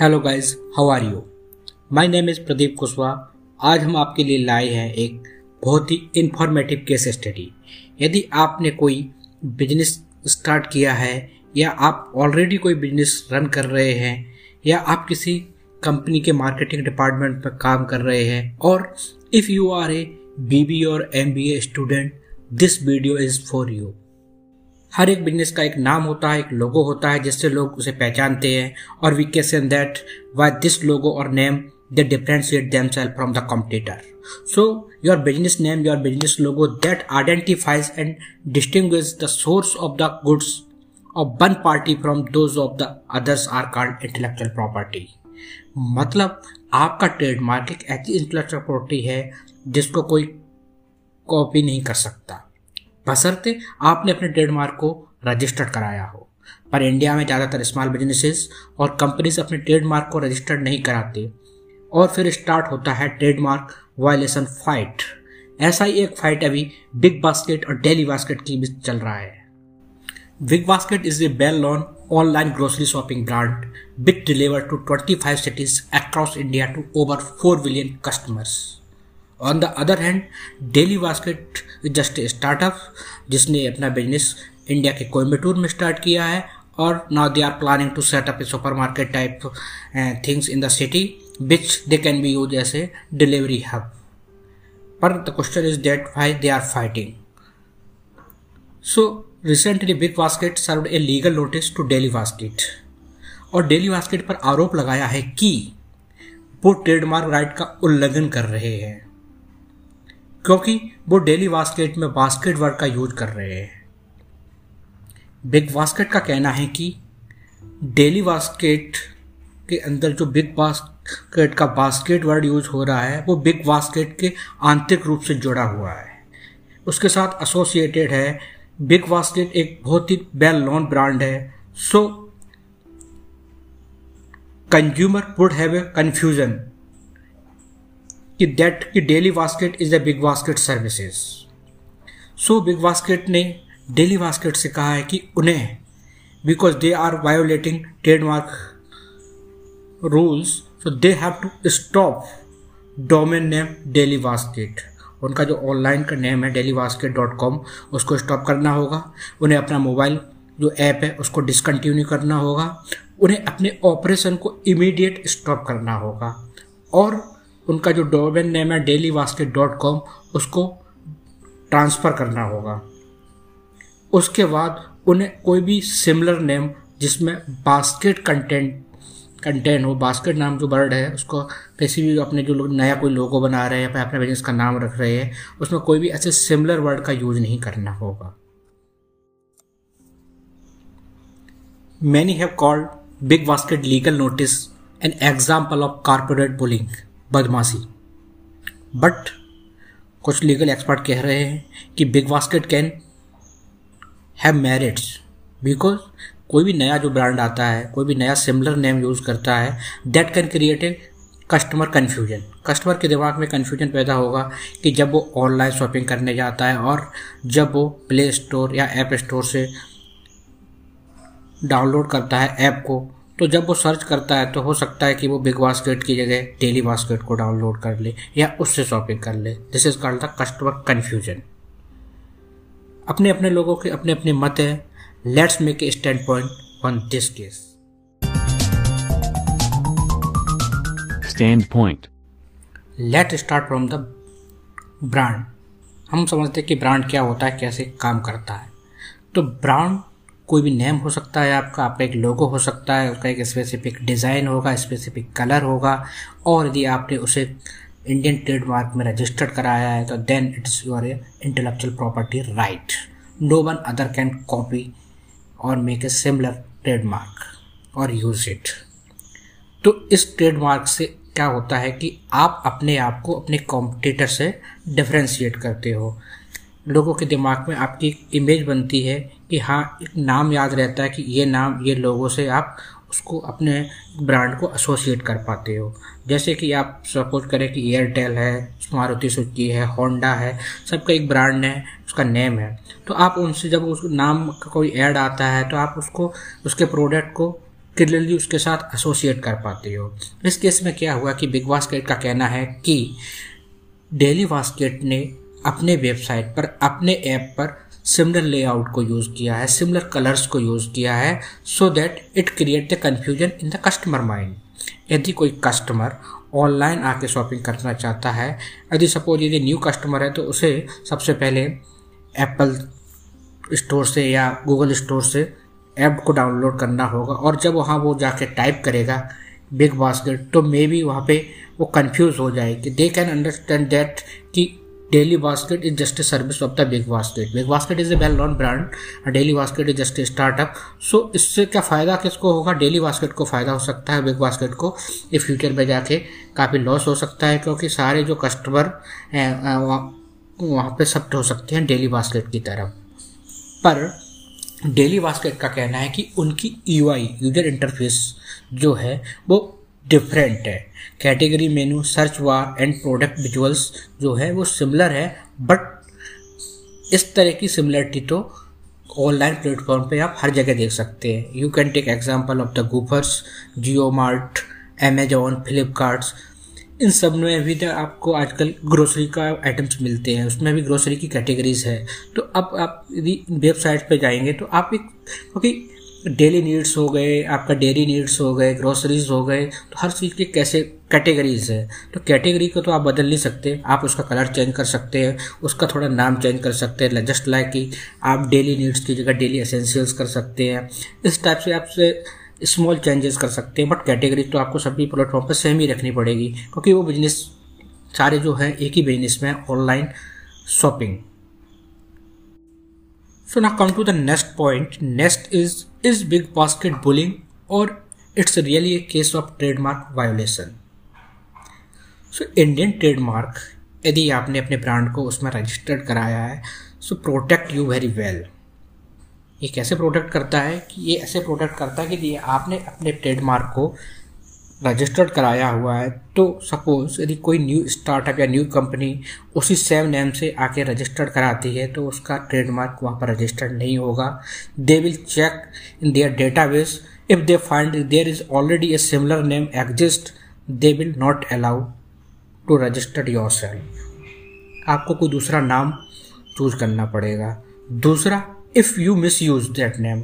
Hello guys how are you my name is Pradeep Kushwaha आज हम आपके लिए लाए हैं एक बहुत ही इन्फॉर्मेटिव केस स्टडी यदि आपने कोई बिज़नेस स्टार्ट किया है, या आप ऑलरेडी कोई बिज़नेस रन कर रहे हैं, या आप किसी कंपनी के मार्केटिंग डिपार्टमेंट में काम कर रहे हैं, और if you are a B B और M B A student this video is for you हर एक बिज़नेस का एक नाम होता है, एक लोगो होता है, जिससे लोग उसे पहचानते हैं। और we can say that by this logo और name they differentiate themselves from the competitor so your business name your business logo that identifies and distinguish the source of the goods of one party from those of the others are called intellectual property मतलब आपका trademark एक ऐसी intellectual property है, जिसको कोई copy नहीं कर सकता। बसरते आपने अपने ट्रेडमार्क को रजिस्टर्ड कराया हो। पर इंडिया में ज़्यादातर स्मॉल बिजनेसेस और कंपनीज़ अपने ट्रेडमार्क को रजिस्टर्ड नहीं कराते। और फिर स्टार्ट होता है ट्रेडमार्क वायलेशन फाइट ऐसा ही एक फाइट अभी बिग बास्केट और डेली बास्केट की बीच चल रहा है। Big Basket is a well known online grocery shopping brand big deliver to 25 cities across India to over 4 billion customers. On the other hand Daily Basket just startup जिसने अपना business India के कोयम्बटूर में start किया है और now they are planning to set up a supermarket type things in the city which they can be use as a delivery hub पर the question is that why they are fighting so recently Big Basket serve a legal notice to Daily Basket और Daily Basket पर आरोप लगाया है कि वो trademark right का उल्लंघन कर रहे हैं। क्योंकि वो डेली बास्केट में बास्केट वर्ड का यूज़ कर रहे हैं। बिग बास्केट का कहना है कि डेली बास्केट के अंदर जो बिग बास्केट का बास्केट वर्ड यूज़ हो रहा है, वो बिग बास्केट के आंतरिक रूप से जुड़ा हुआ है। उसके साथ एसोसिएटेड है, बिग बास्केट एक बहुत ही वेल नोन ब्रांड है। So consumer would have a confusion कि दैट की Daily Basket is the Big Basket services. So Big Basket ने डेली बास्केट से कहा है कि उन्हें because they are violating trademark rules so they have to stop domain name Daily Basket उनका जो ऑनलाइन का नेम है डेली बास्केट डॉट कॉम उसको स्टॉप करना होगा। उन्हें अपना मोबाइल जो ऐप है, उसको डिसकंटिन्यू करना होगा। उन्हें अपने ऑपरेशन को इमीडिएट स्टॉप करना होगा। और उनका जो डोमेन नेम है डेली बास्केट डॉट कॉम, उसको ट्रांसफ़र करना होगा। उसके बाद उन्हें कोई भी सिमिलर नेम, जिसमें बास्केट कंटेंट कंटेंट हो, बास्केट नाम जो वर्ड है, उसको किसी भी अपने जो लोग, नया कोई लोगो बना रहे हैं, अपने बिज़नेस का नाम रख रहे हैं, उसमें कोई भी ऐसे सिमिलर वर्ड का यूज़ नहीं करना होगा। Many have called Big Basket legal notice an example of corporate bullying बदमाशी। बट कुछ लीगल एक्सपर्ट कह रहे हैं कि Big Basket can have merits because कोई भी नया जो ब्रांड आता है, कोई भी नया सिमिलर नेम यूज़ करता है that can create a customer confusion customer के दिमाग में कन्फ्यूज़न पैदा होगा कि जब वो ऑनलाइन शॉपिंग करने जाता है और जब वो प्ले स्टोर या ऐप स्टोर से डाउनलोड करता है ऐप को तो जब वो सर्च करता है तो हो सकता है कि वो बिग बास्केट की जगह डेली बास्केट को डाउनलोड कर ले या उससे शॉपिंग कर ले। This is called the customer confusion अपने अपने लोगों के अपने अपने मत हैं। Let's make a standpoint on this case standpoint let start from the brand हम समझते हैं कि ब्रांड क्या होता है कैसे काम करता है। तो ब्रांड कोई भी नेम हो सकता है आपका आपका एक लोगो हो सकता है उसका एक स्पेसिफिक डिज़ाइन होगा स्पेसिफिक कलर होगा, और यदि आपने उसे इंडियन ट्रेडमार्क में रजिस्टर्ड कराया है तो then it's your intellectual property right no one other can copy और मेक ए सिमिलर ट्रेडमार्क और यूज़ इट तो इस ट्रेडमार्क से क्या होता है कि आप अपने आप को अपने कॉम्पिटिटर से डिफ्रेंशिएट करते हो। लोगों के दिमाग में आपकी इमेज बनती है कि हाँ एक नाम याद रहता है कि ये नाम, ये लोगों से आप उसको अपने ब्रांड को एसोसिएट कर पाते हो। जैसे कि आप सपोज़ करें कि एयरटेल है, मारुति सुजुकी है होंडा है, सबका एक ब्रांड है, उसका नेम है। तो आप उनसे जब उस नाम का कोई ऐड आता है तो आप उसको, उसके प्रोडक्ट को क्लियरली उसके साथ एसोसिएट कर पाते हो। इस केस में क्या हुआ कि बिग बास्केट का कहना है कि डेली बास्केट ने अपने वेबसाइट पर, अपने ऐप पर सिमिलर लेआउट को यूज़ किया है, सिमिलर कलर्स को यूज़ किया है so that it create the confusion in the customer mind यदि कोई कस्टमर ऑनलाइन आके शॉपिंग करना चाहता है, यदि सपोज़ यदि न्यू कस्टमर है तो उसे सबसे पहले एप्पल स्टोर से या गूगल स्टोर से ऐप को डाउनलोड करना होगा और जब वहाँ वो जाके टाइप करेगा बिग बास्केट तो मे बी वहाँ पे वो कंफ्यूज हो जाएगी. दे कैन अंडरस्टैंड दैट कि Daily Basket is just a service of the Big Basket Big Basket is a well known brand Daily Basket is just a startup so इससे क्या फ़ायदा किसको होगा? डेली बास्केट को फ़ायदा हो सकता है बिग बास्केट को। ये फ्यूचर में जाके काफ़ी लॉस हो सकता है क्योंकि सारे जो कस्टमर हैं वहाँ पे शिफ्ट हो सकते हैं डेली बास्केट की तरफ़। पर डेली बास्केट का कहना है कि उनकी यूआई यूज़र इंटरफेस जो है, वो डिफरेंट है। Category menu search bar and product visuals जो है, वो सिमिलर है बट इस तरह की सिमिलरिटी तो ऑनलाइन प्लेटफॉर्म पे आप हर जगह देख सकते हैं। You can take example of the Grofers Jio Mart Amazon Flipkarts इन सब में भी तो आपको आजकल ग्रोसरी का आइटम्स मिलते हैं, उसमें भी ग्रोसरी की कैटेगरीज है। तो अब आप यदि वेबसाइट पे जाएँगे तो आप एक, क्योंकि डेली नीड्स हो गए, आपका डेली नीड्स हो गए ग्रोसरीज हो गए तो हर चीज़ की कैसे कैटेगरीज है? तो कैटेगरी को तो आप बदल नहीं सकते, आप उसका कलर चेंज कर सकते हैं, उसका थोड़ा नाम चेंज कर सकते हैं जस्ट लाइक कि आप डेली नीड्स की जगह डेली एसेंशियल्स कर सकते हैं, इस टाइप से आपसे स्मॉल चेंजेस कर सकते हैं बट कैटेगरी तो आपको सभी प्लेटफॉर्म पर सेम ही रखनी पड़ेगी, क्योंकि वो बिज़नेस सारे जो है एक ही बिज़नेस में ऑनलाइन शॉपिंग सो ना come to the next point next is is Big Basket bullying और it's really a case of trademark violation so Indian trademark यदि आपने अपने ब्रांड को उसमें रजिस्टर्ड कराया है so protect you very well ये कैसे प्रोटेक्ट करता है कि ये ऐसे प्रोटेक्ट करता है कि आपने अपने ट्रेडमार्क को रजिस्टर्ड कराया हुआ है तो सपोज़ यदि कोई न्यू स्टार्टअप या न्यू कंपनी उसी सेम नेम से आके रजिस्टर्ड कराती है तो उसका ट्रेडमार्क वहाँ पर रजिस्टर्ड नहीं होगा। They will check in their database if they find there is already a similar name exist they will not allow to registered yourself आपको कोई दूसरा नाम चूज़ करना पड़ेगा। दूसरा if you misuse that name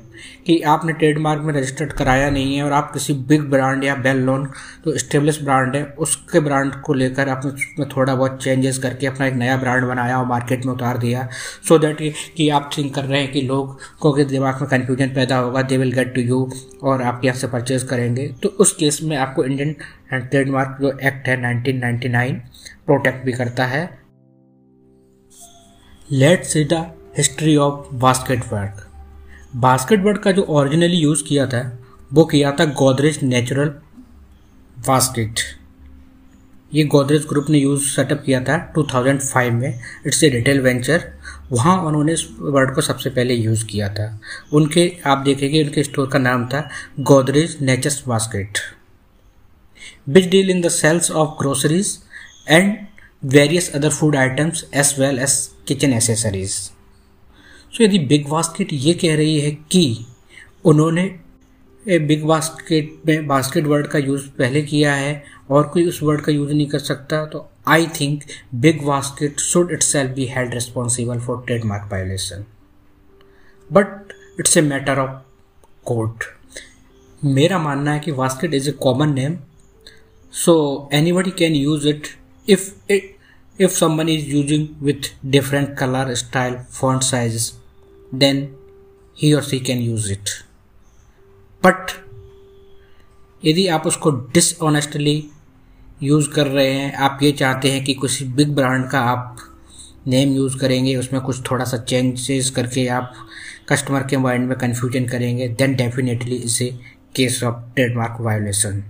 कि आपने ट्रेडमार्क में रजिस्टर्ड कराया नहीं है और आप किसी बिग ब्रांड या बेल लोन तो स्टेब्लिश ब्रांड है, उसके ब्रांड को लेकर आपने उसमें थोड़ा बहुत चेंजेस करके अपना एक नया ब्रांड बनाया और मार्केट में उतार दिया सो so दैट कि आप थिंक कर रहे हैं कि लोग को के दिमाग में कन्फ्यूज़न पैदा होगा they will get to you और आप यहाँ से परचेज करेंगे। तो उस केस में आपको इंडियन ट्रेडमार्क जो एक्ट है नाइनटीन प्रोटेक्ट भी करता है। लेट सीधा history of basket word. Basket word का जो ओरिजिनली यूज़ किया था, वो किया था गोदरेज नेचुरल बास्केट ये गोदरेज ग्रुप ने यूज़ सेटअप किया था 2005 में इट्स ए रिटेल वेंचर वहाँ उन्होंने इस वर्ड को सबसे पहले यूज़ किया था। उनके, आप देखेंगे उनके स्टोर का नाम था Godrej nature's basket which deal in the sales of groceries and various other food items as well as kitchen accessories so यदि बिग बास्केट ये कह रही है कि उन्होंने बिग बास्केट में बास्केट वर्ड का यूज़ पहले किया है और कोई उस वर्ड का यूज़ नहीं कर सकता तो I think Big Basket should itself be held responsible for trademark violation but it's a matter of court मेरा मानना है कि basket is a common name so anybody can use it if it if someone is using with different color, style, font sizes then he or she can use it. But यदि आप उसको dishonestly use कर रहे हैं, आप ये चाहते हैं कि कुछ बिग ब्रांड का आप नेम यूज़ करेंगे, उसमें कुछ थोड़ा सा चेंजेस करके आप कस्टमर के माइंड में कन्फ्यूज़न करेंगे देन डेफिनेटली इसे case of trademark violation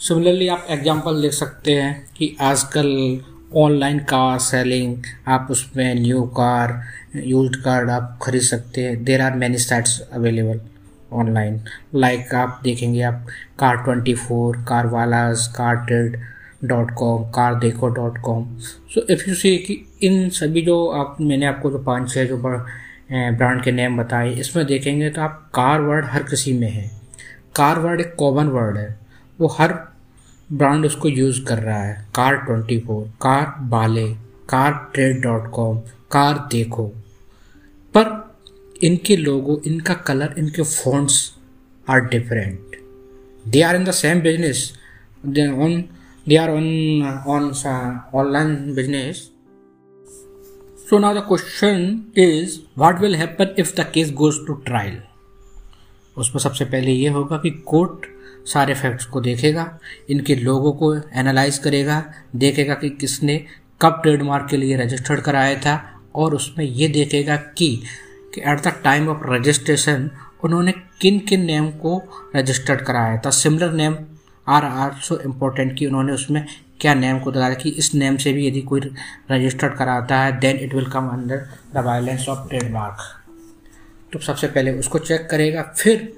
similarly आप एग्जांपल देख सकते हैं कि आजकल ऑनलाइन कार सेलिंग, आप उसमें न्यू कार यूज़ कार आप खरीद सकते हैं। There are many sites available online like आप देखेंगे आप car twenty four car वालाज car trade dot com car Dekho dot com so if you see कि इन सभी जो आप, मैंने आपको जो पाँच छः जो ब्रांड के नेम बताए, इसमें देखेंगे तो आप कार वर्ड हर किसी में है। कार वर्ड एक कॉमन वर्ड है। वो हर ब्रांड उसको यूज़ कर रहा है। कार ट्वेंटी फोर कार बाले car trade dot com car Dekho. पर इनके लोगो इनका कलर इनके fonts are different they are in the same business on they are on uh, online business. So now the question is what will happen if the case goes to trial? उसमें सबसे पहले ये होगा कि court सारे facts को देखेगा, इनके लोगों को एनालाइज करेगा, देखेगा कि किसने कब ट्रेडमार्क के लिए रजिस्टर्ड कराया था और उसमें ये देखेगा कि at the time of registration उन्होंने किन किन नेम को रजिस्टर्ड कराया था। Similar name are are so important कि उन्होंने उसमें क्या नेम को बताया कि इस नेम से भी यदि कोई रजिस्टर्ड कराता है then it will come under the violence of trademark तो सबसे पहले उसको चेक करेगा, फिर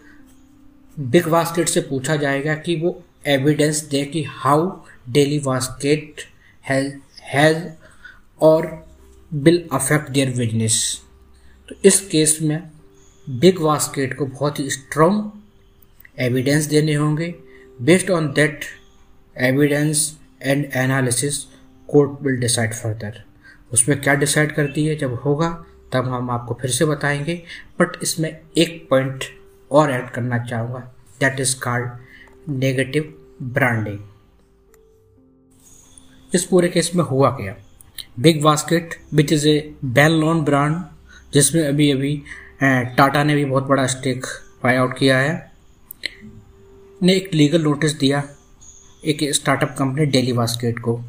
बिग बास्केट से पूछा जाएगा कि वो एविडेंस दे कि हाउ डेली बास्केट हैज़ और विल अफेक्ट देयर बिज़नेस तो इस केस में बिग बास्केट को बहुत ही स्ट्रॉन्ग एविडेंस देने होंगे। Based on that evidence and analysis court will decide further उसमें क्या डिसाइड करती है? जब होगा, तब हम आपको फिर से बताएँगे। बट इसमें एक पॉइंट और ऐड करना चाहूँगा। That is called negative branding इस पूरे केस में हुआ क्या? Big Basket which is a well known brand जिसमें अभी अभी टाटा ने भी बहुत बड़ा स्टेक बाई आउट किया है। ने एक लीगल नोटिस दिया एक स्टार्टअप कंपनी डेली बास्केट को।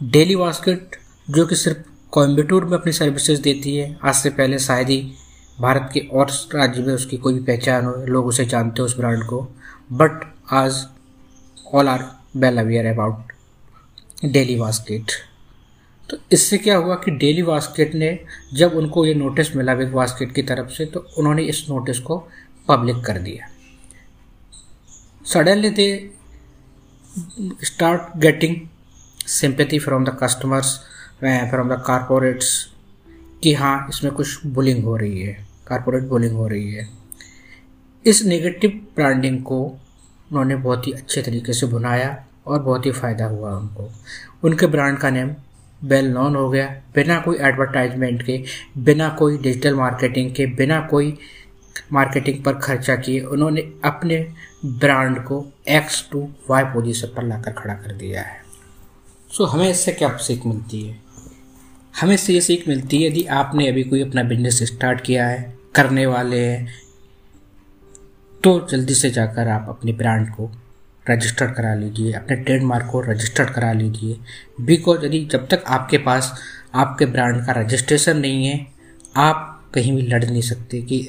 डेली बास्केट जो कि सिर्फ़ कोयम्बटूर में अपनी सर्विसेज़ देती है, आज से पहले शायद ही भारत के और राज्य में उसकी कोई पहचान हो, लोग उसे जानते हो उस ब्रांड को। बट आज all are well aware about Daily Basket तो इससे क्या हुआ कि डेली बास्केट ने जब उनको ये नोटिस मिला बिग बास्केट की तरफ़ से तो उन्होंने इस नोटिस को पब्लिक कर दिया। Suddenly they start getting sympathy from the customers from the corporates कि हाँ इसमें कुछ बुलिंग हो रही है। कारपोरेट बुलिंग हो रही है। इस नेगेटिव ब्रांडिंग को उन्होंने बहुत ही अच्छे तरीके से बुनाया और बहुत ही फ़ायदा हुआ उनको उनके ब्रांड का नेम वेल नॉन हो गया। बिना कोई एडवर्टाइजमेंट के बिना कोई डिजिटल मार्केटिंग के बिना कोई मार्केटिंग पर खर्चा किए उन्होंने अपने ब्रांड को एक्स टू वाई पोजिशन पर लाकर खड़ा कर दिया है। सो so, हमें इससे क्या सीख मिलती है? हमें इससे ये सीख मिलती है यदि आपने अभी कोई अपना बिज़नेस स्टार्ट किया है करने वाले हैं। तो जल्दी से जाकर आप अपने ब्रांड को रजिस्टर करा लीजिए, अपने ट्रेडमार्क को रजिस्टर करा लीजिए। बिकॉज़ यदि जब तक आपके पास, आपके ब्रांड का रजिस्ट्रेशन नहीं है, आप कहीं भी लड़ नहीं सकते कि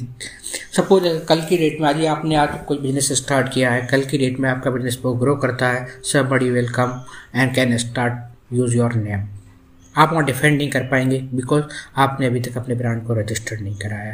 सपोज़ कल की डेट में आज आपने आज कोई बिज़नेस स्टार्ट किया है, कल की डेट में आपका बिज़नेस बहुत ग्रो करता है सब बड़ी welcome and can start use your name आप वहाँ डिफेंड नहीं कर पाएँगे बिकॉज़ आपने अभी तक अपने ब्रांड को रजिस्टर नहीं कराया